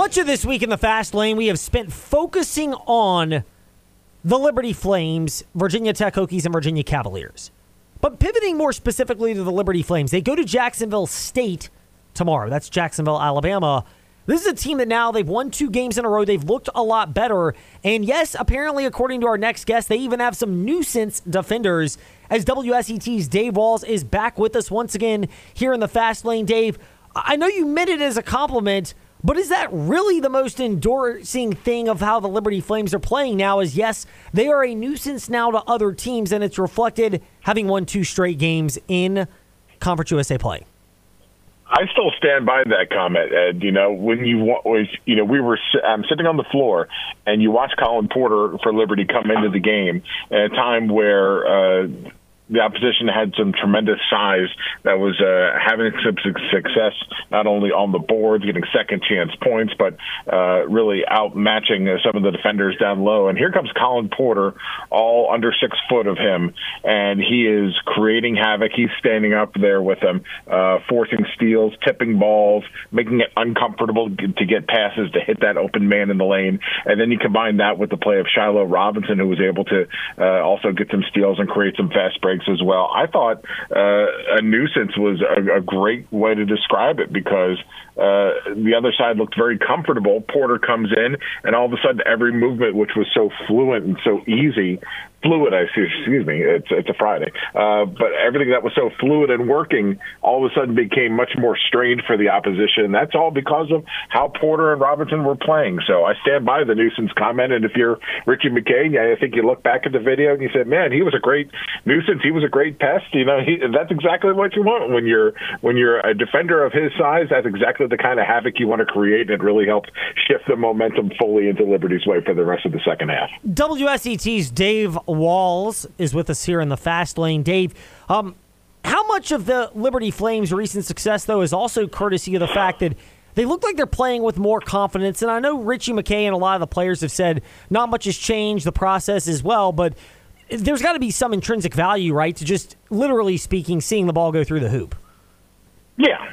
Much of this week in the fast lane, we have spent focusing on the Liberty Flames, Virginia Tech Hokies, and Virginia Cavaliers. But pivoting more specifically to the Liberty Flames, they go to Jacksonville State tomorrow. That's Jacksonville, Alabama. This is a team that now they've won two games in a row. They've looked a lot better. And yes, apparently, according to our next guest, they even have some nuisance defenders. As WSET's Dave Walls is back with us once again here in the fast lane. Dave, I know you meant it as a compliment, but is that really the most endorsing thing of how the Liberty Flames are playing now? Is yes, they are a nuisance now to other teams, and it's reflected having won two straight games in Conference USA play. I still stand by that comment, Ed. You know, when you was, you know, we were I'm sitting on the floor, and you watch Colin Porter for Liberty come into the game at a time where uh, the opposition had some tremendous size that was uh, having some success not only on the boards, getting second chance points, but uh, really outmatching uh, some of the defenders down low. And here comes Colin Porter, all under six foot of him, and he is creating havoc. He's standing up there with them, uh, forcing steals, tipping balls, making it uncomfortable to get passes to hit that open man in the lane. And then you combine that with the play of Shiloh Robinson, who was able to uh, also get some steals and create some fast breaks as well. I thought uh, a nuisance was a, a great way to describe it because uh, the other side looked very comfortable. Porter comes in, and all of a sudden, every movement, which was so fluent and so easy, fluid. I. Excuse me. It's it's a Friday, uh, but everything that was so fluid and working all of a sudden became much more strained for the opposition. That's all because of how Porter and Robinson were playing. So I stand by the nuisance comment. And if you're Ritchie McKay, I think you look back at the video and you said, "Man, he was a great nuisance. He was a great pest." You know, he, that's exactly what you want when you're when you're a defender of his size. That's exactly the kind of havoc you want to create, and it really helped shift the momentum fully into Liberty's way for the rest of the second half. WSET's Dave Walls is with us here in the fast lane. Dave, um, how much of the Liberty Flames' recent success, though, is also courtesy of the fact that they look like they're playing with more confidence? And I know Ritchie McKay and a lot of the players have said not much has changed, the process as well, but there's got to be some intrinsic value, right, to just literally speaking, seeing the ball go through the hoop.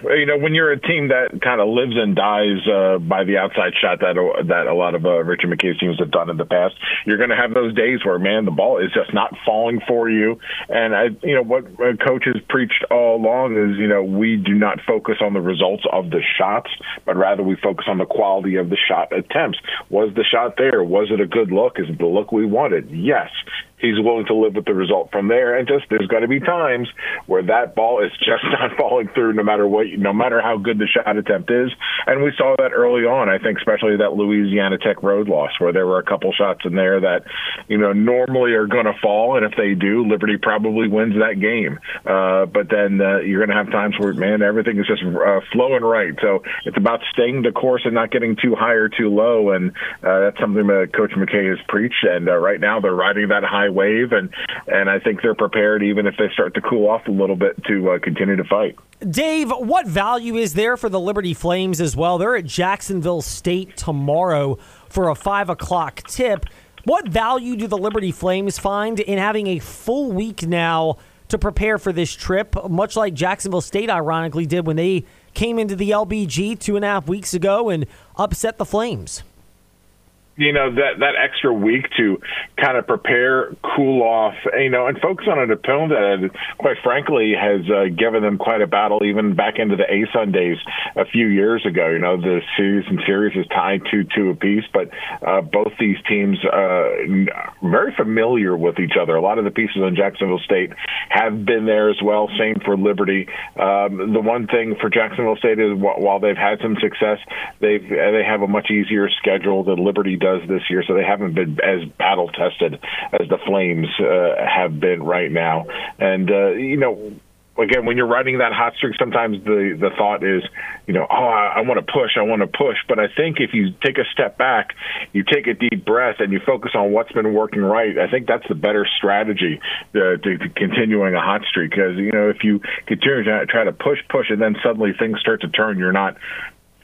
You know, when you're a team that kind of lives and dies uh, by the outside shot that that a lot of uh, Richard McKay's teams have done in the past, you're going to have those days where man, the ball is just not falling for you. And I, you know, what coaches preached all along is, you know, we do not focus on the results of the shots, but rather we focus on the quality of the shot attempts. Was the shot there? Was it a good look? Is it the look we wanted? Yes he's willing to live with the result from there. And just there's going to be times where that ball is just not falling through, no matter what, no matter how good the shot attempt is. And we saw that early on. I think especially that Louisiana Tech road loss, where there were a couple shots in there that you know normally are going to fall, and if they do, Liberty probably wins that game. Uh, but then uh, you're going to have times where man, everything is just uh, flowing right. So it's about staying the course and not getting too high or too low, and uh, that's something that Coach McKay has preached. And uh, right now they're riding that high high wave, and and I think they're prepared, even if they start to cool off a little bit, to uh, continue to fight. Dave, what value is there for the Liberty Flames as well? They're at Jacksonville State tomorrow for a five o'clock tip. What value do the Liberty Flames find in having a full week now to prepare for this trip, much like Jacksonville State ironically did when they came into the LBG two and a half weeks ago and upset the Flames? You know that that extra week to kind of prepare, cool off, you know, and focus on an opponent that, quite frankly, has uh, given them quite a battle even back into the ASUN days a few years ago. You know, the series and series is tied two two apiece, but uh, both these teams uh, very familiar with each other. A lot of the pieces on Jacksonville State have been there as well. Same for Liberty. Um, the one thing for Jacksonville State is while they've had some success, they've they have a much easier schedule than Liberty does does this year, so they haven't been as battle tested as the Flames uh, have been right now. And uh, you know, again, when you're riding that hot streak, sometimes the the thought is, you know, oh, I, I want to push, I want to push. But I think if you take a step back, you take a deep breath, and you focus on what's been working right, I think that's the better strategy to, to, to continuing a hot streak. Because you know, if you continue to try to push, push, and then suddenly things start to turn, you're not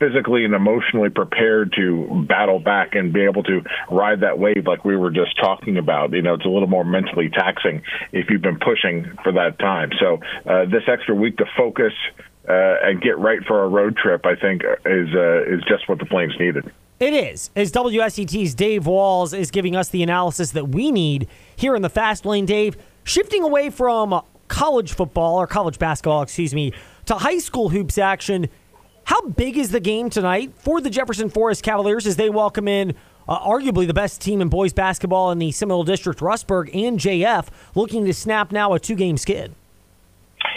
physically and emotionally prepared to battle back and be able to ride that wave like we were just talking about. You know, it's a little more mentally taxing if you've been pushing for that time. So uh, this extra week to focus uh, and get right for a road trip, I think is uh, is just what the Flames needed. It is. As WSET's Dave Walls is giving us the analysis that we need here in the fast lane, Dave, shifting away from college football or college basketball, excuse me, to high school hoops action. How big is the game tonight for the Jefferson Forest Cavaliers as they welcome in uh, arguably the best team in boys basketball in the Seminole District, Rustburg, and JF, looking to snap now a two game skid?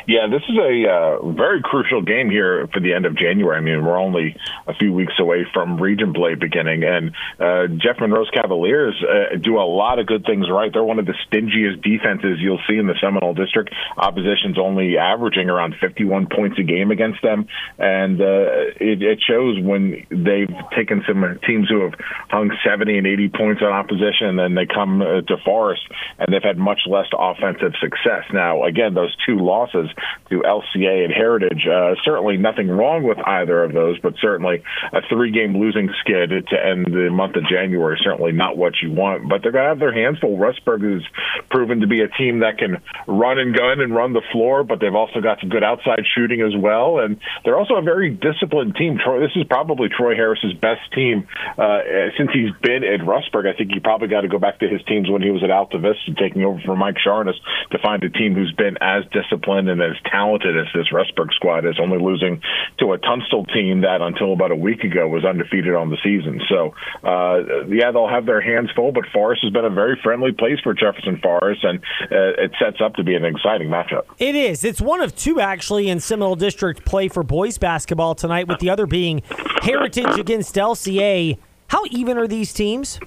Yeah, this is a uh, very crucial game here for the end of January. I mean, we're only a few weeks away from region play beginning, and uh, Jeff Monroe's Cavaliers uh, do a lot of good things right. They're one of the stingiest defenses you'll see in the Seminole District. Opposition's only averaging around 51 points a game against them, and uh, it, it shows when they've taken some teams who have hung 70 and 80 points on opposition, and then they come uh, to Forest, and they've had much less offensive success. Now, again, those two losses to LCA and Heritage. Uh, certainly nothing wrong with either of those, but certainly a three game losing skid to end the month of January certainly not what you want. But they're going to have their hands full. Rustburg has proven to be a team that can run and gun and run the floor, but they've also got some good outside shooting as well. And they're also a very disciplined team. Troy, this is probably Troy Harris's best team uh, since he's been at Rustburg. I think he probably got to go back to his teams when he was at Altavista, taking over from Mike Sharness to find a team who's been as disciplined and as talented as this Rustburg squad is, only losing to a Tunstall team that until about a week ago was undefeated on the season. So, uh, yeah, they'll have their hands full, but Forest has been a very friendly place for Jefferson Forest, and uh, it sets up to be an exciting matchup. It is. It's one of two, actually, in Seminole District play for boys basketball tonight, with the other being Heritage against LCA. How even are these teams?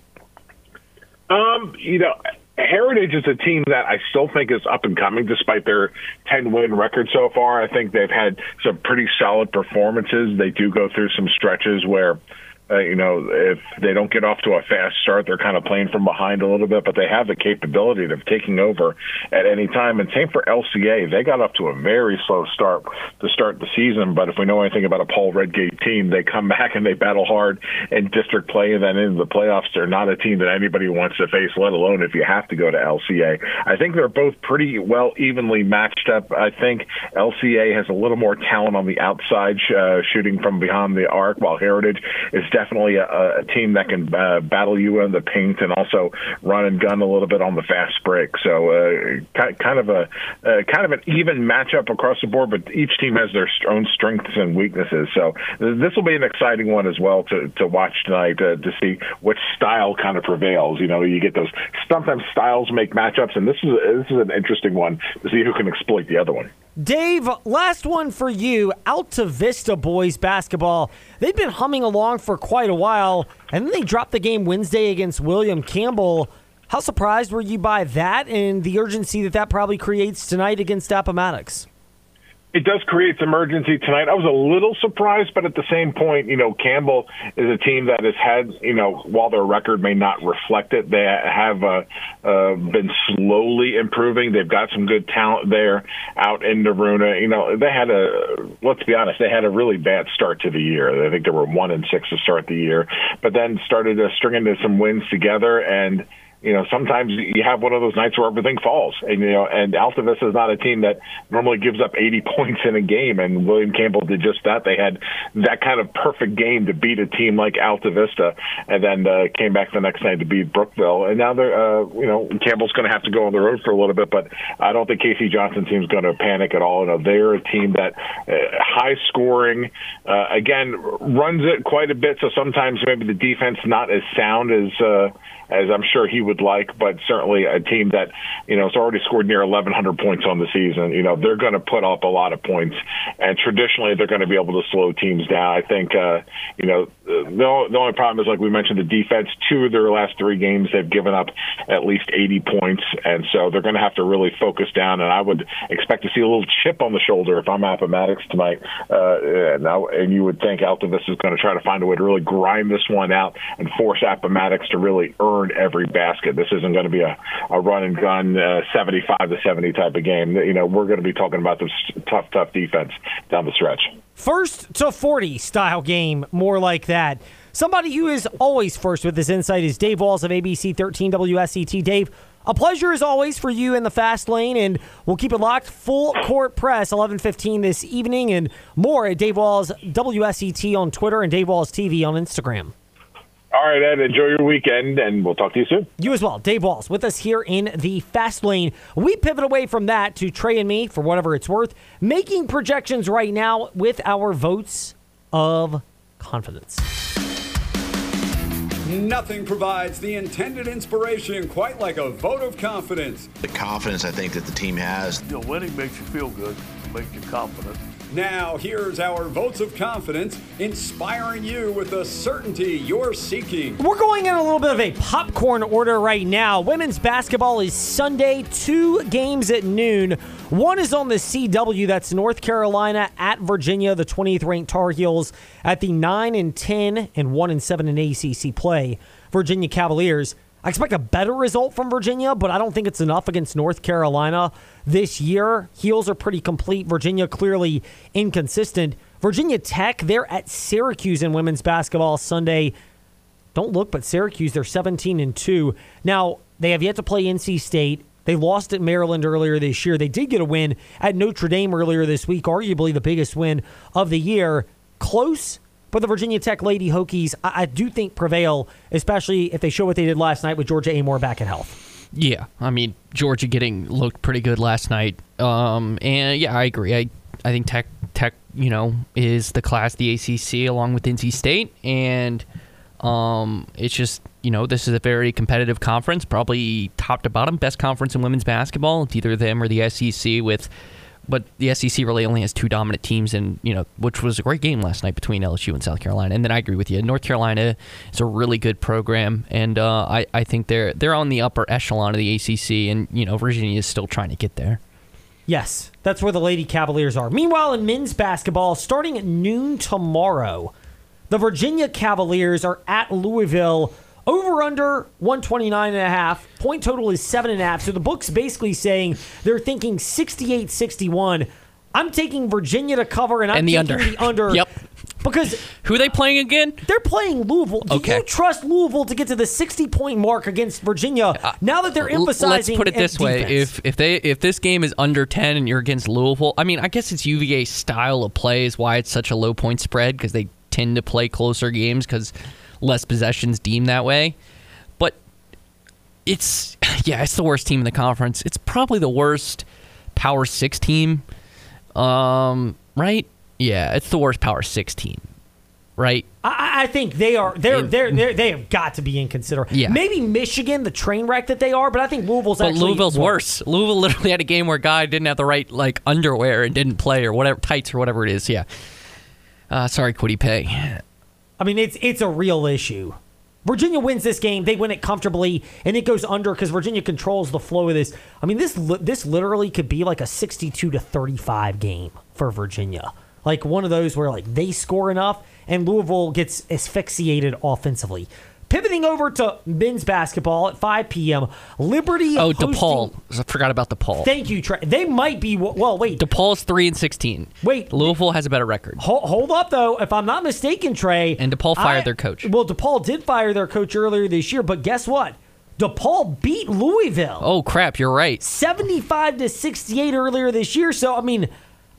Um, you know, Heritage is a team that I still think is up and coming, despite their 10 win record so far. I think they've had some pretty solid performances. They do go through some stretches where uh, you know, if they don't get off to a fast start, they're kind of playing from behind a little bit, but they have the capability of taking over at any time. And same for LCA. They got off to a very slow start to start the season, but if we know anything about a Paul Redgate team, they come back and they battle hard in district play and then into the playoffs. They're not a team that anybody wants to face, let alone if you have to go to LCA. I think they're both pretty well evenly matched up. I think LCA has a little more talent on the outside, uh, shooting from behind the arc, while Heritage is definitely a, a team that can uh, battle you in the paint and also run and gun a little bit on the fast break. So uh, kind of a uh, kind of an even matchup across the board, but each team has their own strengths and weaknesses. So this will be an exciting one as well to to watch tonight uh, to see which style kind of prevails. You know, you get those sometimes styles make matchups, and this is this is an interesting one to see who can exploit the other one. Dave, last one for you. Altavista boys basketball. They've been humming along for quite a while, and then they dropped the game Wednesday against William Campbell. How surprised were you by that and the urgency that that probably creates tonight against Appomattox? It does create some urgency tonight. I was a little surprised, but at the same point, you know, Campbell is a team that has had, you know, while their record may not reflect it, they have uh, uh, been slowly improving. They've got some good talent there out in Naruna. You know, they had a, let's be honest, they had a really bad start to the year. I think they were one and six to start the year, but then started to string into some wins together and you know, sometimes you have one of those nights where everything falls, and you know, and Altavista is not a team that normally gives up 80 points in a game, and William Campbell did just that. They had that kind of perfect game to beat a team like Altavista, and then uh, came back the next night to beat Brookville, and now they're, uh, you know, Campbell's going to have to go on the road for a little bit, but I don't think Casey Johnson team's going to panic at all. You know, they're a team that uh, high scoring, uh, again, runs it quite a bit, so sometimes maybe the defense not as sound as. Uh, as I'm sure he would like, but certainly a team that, you know, has already scored near 1,100 points on the season. You know, they're going to put up a lot of points, and traditionally they're going to be able to slow teams down. I think, uh, you know, the, the only problem is, like we mentioned, the defense. Two of their last three games, they've given up at least 80 points, and so they're going to have to really focus down. And I would expect to see a little chip on the shoulder if I'm Appomattox tonight. Uh, now, and you would think Altavis is going to try to find a way to really grind this one out and force Appomattox to really earn earn every basket. This isn't going to be a, a run and gun uh, 75 to 70 type of game. You know, we're going to be talking about this tough, tough defense down the stretch. First to 40 style game, more like that. Somebody who is always first with this insight is Dave Walls of ABC 13 WSET. Dave, A pleasure as always for you in the fast lane, and we'll keep it locked. Full court press, 11:15 this evening, and more at Dave Walls WSET on Twitter and Dave Walls TV on Instagram. All right, Ed. Enjoy your weekend, and we'll talk to you soon. You as well. Dave Walls with us here in the fast lane. We pivot away from that to Trey and me, for whatever it's worth, making projections right now with our votes of confidence. Nothing provides the intended inspiration quite like a vote of confidence. The confidence I think that the team has. You know, winning makes you feel good, makes you confident. Now, here's our votes of confidence, inspiring you with the certainty you're seeking. We're going in a little bit of a popcorn order right now. Women's basketball is Sunday, two games at noon. One is on the CW, that's North Carolina at Virginia, the 20th ranked Tar Heels at the 9 and 10 and 1 and 7 in ACC play. Virginia Cavaliers I expect a better result from Virginia, but I don't think it's enough against North Carolina this year. Heels are pretty complete. Virginia clearly inconsistent. Virginia Tech, they're at Syracuse in women's basketball Sunday. Don't look, but Syracuse, they're 17 and 2. Now, they have yet to play NC State. They lost at Maryland earlier this year. They did get a win at Notre Dame earlier this week, arguably the biggest win of the year. Close, but the Virginia Tech Lady Hokies, I, I do think prevail, especially if they show what they did last night with Georgia Amoore back in health. Yeah, I mean Georgia getting looked pretty good last night, um, and yeah, I agree. I I think Tech Tech you know is the class the ACC along with NC State, and um, it's just you know this is a very competitive conference, probably top to bottom best conference in women's basketball. It's either them or the SEC with but the SEC really only has two dominant teams, and you know, which was a great game last night between LSU and South Carolina. And then I agree with you, North Carolina is a really good program, and uh, I I think they're they're on the upper echelon of the ACC, and you know, Virginia is still trying to get there. Yes, that's where the Lady Cavaliers are. Meanwhile, in men's basketball, starting at noon tomorrow, the Virginia Cavaliers are at Louisville over under 129 and a half. Point total is seven and a half. So the book's basically saying they're thinking 68 61. I'm taking Virginia to cover, and I'm and the taking under. the under. Yep. Because who are they playing again? They're playing Louisville. Do okay. you trust Louisville to get to the 60 point mark against Virginia uh, now that they're emphasizing? Let's put it this way: if if they if this game is under 10 and you're against Louisville, I mean, I guess it's UVA's style of play is why it's such a low point spread because they tend to play closer games because less possessions deemed that way. But it's yeah, it's the worst team in the conference. It's probably the worst Power Six team. Um, right? Yeah, it's the worst Power Six team. Right? I, I think they are. They're, they're they they have got to be inconsiderate. Yeah. Maybe Michigan, the train wreck that they are, but I think Louisville's but Louisville's worse. Louisville literally had a game where a guy didn't have the right like underwear and didn't play or whatever tights or whatever it is. Yeah. Uh, sorry, Kwity Paye. I mean, it's it's a real issue. Virginia wins this game. They win it comfortably, and it goes under because Virginia controls the flow of this. I mean, this this literally could be like a sixty-two to thirty-five game for Virginia. Like one of those where like they score enough and Louisville gets asphyxiated offensively. Pivoting over to men's basketball at 5 p.m. Liberty. Oh, hosting, DePaul. I forgot about DePaul. Thank you, Trey. They might be. Well, wait. DePaul's three and sixteen. Wait, Louisville has a better record. Hold, hold up, though. If I'm not mistaken, Trey. And DePaul fired I, their coach. Well, DePaul did fire their coach earlier this year, but guess what? DePaul beat Louisville. Oh crap! You're right. 75 to 68 earlier this year. So I mean.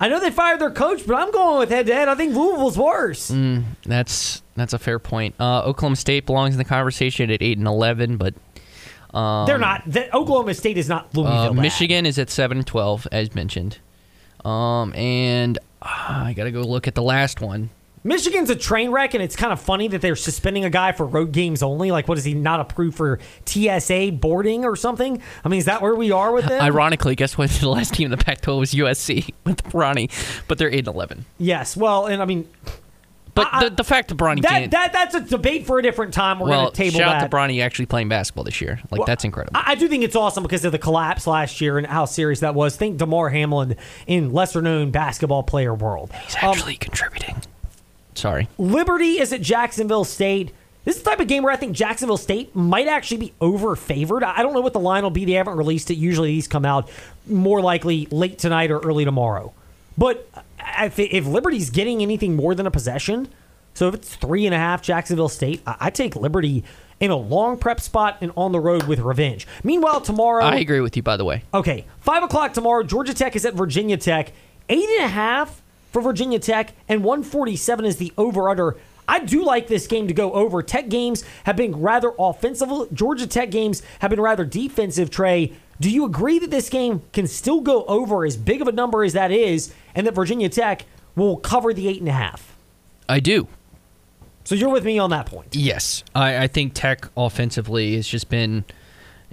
I know they fired their coach, but I'm going with head to head. I think Louisville's worse. Mm, that's that's a fair point. Uh, Oklahoma State belongs in the conversation at eight and eleven, but um, they're not. The, Oklahoma State is not Louisville. Uh, Michigan is at seven and twelve, as mentioned. Um, and uh, I got to go look at the last one. Michigan's a train wreck, and it's kind of funny that they're suspending a guy for road games only. Like, what is he not approved for TSA boarding or something? I mean, is that where we are with them? Ironically, guess what? The last team in the Pac-12 was USC with Bronny, but they're eight and eleven. Yes, well, and I mean, but I, the, the fact that Bronny that, that that's a debate for a different time. We're well, going to table shout that. out to Bronny actually playing basketball this year. Like well, that's incredible. I, I, do think it's awesome because of the collapse last year and how serious that was. Think Damar Hamlin in lesser known basketball player world. He's actually um, contributing. Sorry. Liberty is at Jacksonville State. This is the type of game where I think Jacksonville State might actually be over favored. I don't know what the line will be. They haven't released it. Usually these come out more likely late tonight or early tomorrow. But if, if Liberty's getting anything more than a possession, so if it's three and a half Jacksonville State, I, I take Liberty in a long prep spot and on the road with revenge. Meanwhile, tomorrow. I agree with you, by the way. Okay, five o'clock tomorrow. Georgia Tech is at Virginia Tech. Eight and a half for Virginia Tech, and 147 is the over under. I do like this game to go over. Tech games have been rather offensive. Georgia Tech games have been rather defensive, Trey. Do you agree that this game can still go over as big of a number as that is, and that Virginia Tech will cover the eight and a half? I do. So you're with me on that point. Yes, I, I think Tech offensively has just been,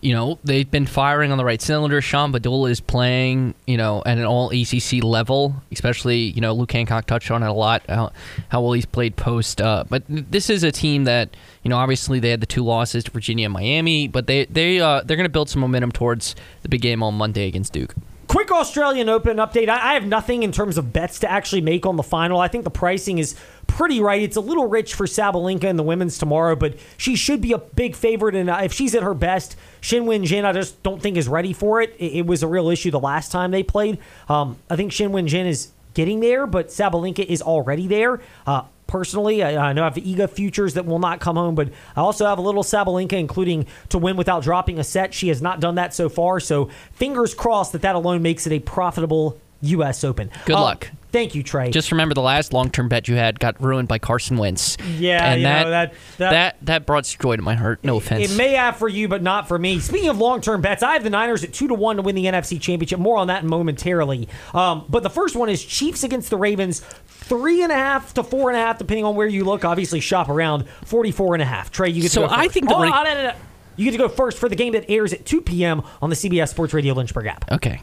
you know, they've been firing on the right cylinder. Sean Pedulla is playing, you know, at an all ACC level, especially, you know, Luke Hancock touched on it a lot, how, how well he's played post. Uh, but this is a team that, you know, obviously they had the two losses to Virginia and Miami, but they they uh, they're going to build some momentum towards the big game on Monday against Duke. Quick Australian Open update. I, I have nothing in terms of bets to actually make on the final. I think the pricing is pretty right. It's a little rich for Sabalenka in the women's tomorrow, but she should be a big favorite. And uh, if she's at her best, Qinwen Zheng, I just don't think is ready for it. It, was a real issue the last time they played. Um, I think Qinwen Zheng is getting there, but Sabalenka is already there. Uh, personally. I, I, know I have Iga futures that will not come home, but I also have a little Sabalenka, including to win without dropping a set. She has not done that so far, so fingers crossed that that alone makes it a profitable U.S. Open. Good uh, luck. Thank you, Trey. Just remember the last long-term bet you had got ruined by Carson Wentz. Yeah, and that, know, that, that, that that brought joy to my heart. No offense. It may have for you, but not for me. Speaking of long-term bets, I have the Niners at two to one to win the NFC Championship. More on that momentarily. Um, but the first one is Chiefs against the Ravens. Three and a half to four and a half, depending on where you look. Obviously, shop around. Forty-four and a half. Trey, you get so to go first. I think the oh, no, no, no, you get to go first for the game that airs at 2 p.m. on the CBS Sports Radio Lynchburg app. Okay.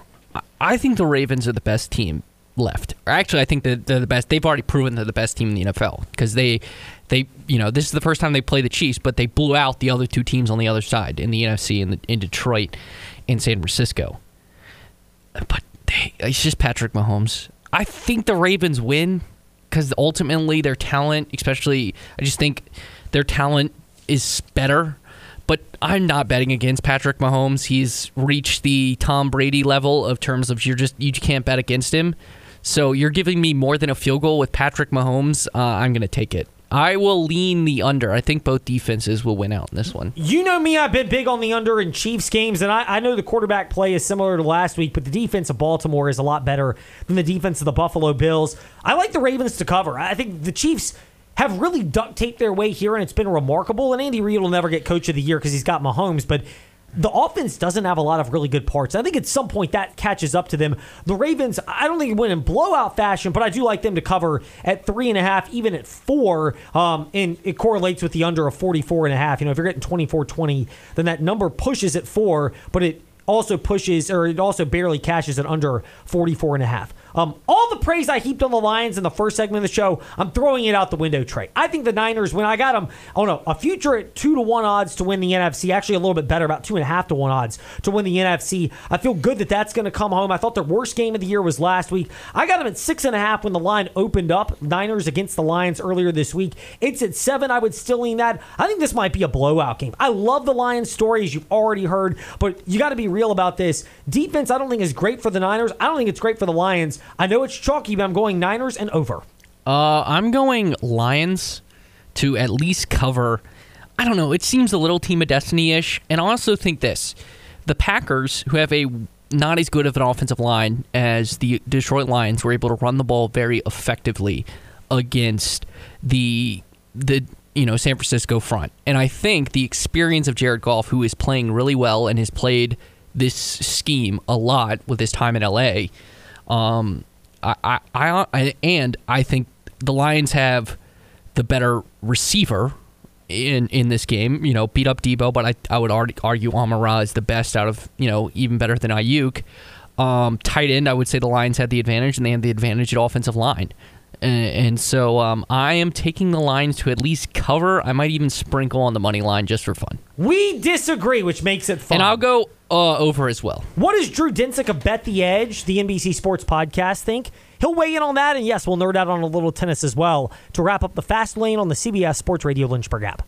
I think the Ravens are the best team left. Actually, I think that they're the best. They've already proven they're the best team in the NFL because they, they, you know, this is the first time they play the Chiefs, but they blew out the other two teams on the other side in the NFC in, the, in Detroit and San Francisco. But they, it's just Patrick Mahomes. I think the Ravens win because ultimately their talent, especially, I just think their talent is better. But I'm not betting against Patrick Mahomes. He's reached the Tom Brady level of terms of you're just you can't bet against him. So you're giving me more than a field goal with Patrick Mahomes. Uh, I'm going to take it. I will lean the under. I think both defenses will win out in this one. You know me, I've been big on the under in Chiefs games, and I, I, know the quarterback play is similar to last week, but the defense of Baltimore is a lot better than the defense of the Buffalo Bills. I like the Ravens to cover. I think the Chiefs have really duct taped their way here, and it's been remarkable. And Andy Reid will never get Coach of the Year because he's got Mahomes, but the offense doesn't have a lot of really good parts. I think at some point that catches up to them. The Ravens, I don't think win in blowout fashion, but I do like them to cover at three and a half, even at four. Um, and it correlates with the under of 44 and a half. You know, if you're getting 24 20, then that number pushes at four, but it also pushes or it also barely cashes at under 44 and a half. Um, all the praise I heaped on the Lions in the first segment of the show, I'm throwing it out the window, Trey. I think the Niners, when I got them, oh no, a future at two to one odds to win the NFC, actually a little bit better, about two and a half to one odds to win the NFC. I feel good that that's going to come home. I thought their worst game of the year was last week. I got them at six and a half when the line opened up. Niners against the Lions earlier this week. It's at seven. I would still lean that. I think this might be a blowout game. I love the Lions story, as you've already heard, but you got to be real about this. Defense, I don't think is great for the Niners. I don't think it's great for the Lions. I know it's chalky, but I'm going Niners and over. Uh, I'm going Lions to at least cover. I don't know. It seems a little team of destiny ish. And I also think this the Packers, who have a not as good of an offensive line as the Detroit Lions, were able to run the ball very effectively against the the you know San Francisco front. And I think the experience of Jared Goff, who is playing really well and has played this scheme a lot with his time in LA, um, I, I, I, and I think the Lions have the better receiver in in this game. You know, beat up Deebo, but I, I would argue Amon-Ra is the best out of you know even better than Aiyuk. Um, tight end, I would say the Lions had the advantage, and they had the advantage at offensive line. And, and so um, I am taking the lines to at least cover. I might even sprinkle on the money line just for fun. We disagree, which makes it fun. And I'll go uh, over as well. What does Drew Dinsick of Bet the Edge, the NBC Sports podcast, think? He'll weigh in on that, and yes, we'll nerd out on a little tennis as well to wrap up the fast lane on the CBS Sports Radio Lynchburg app.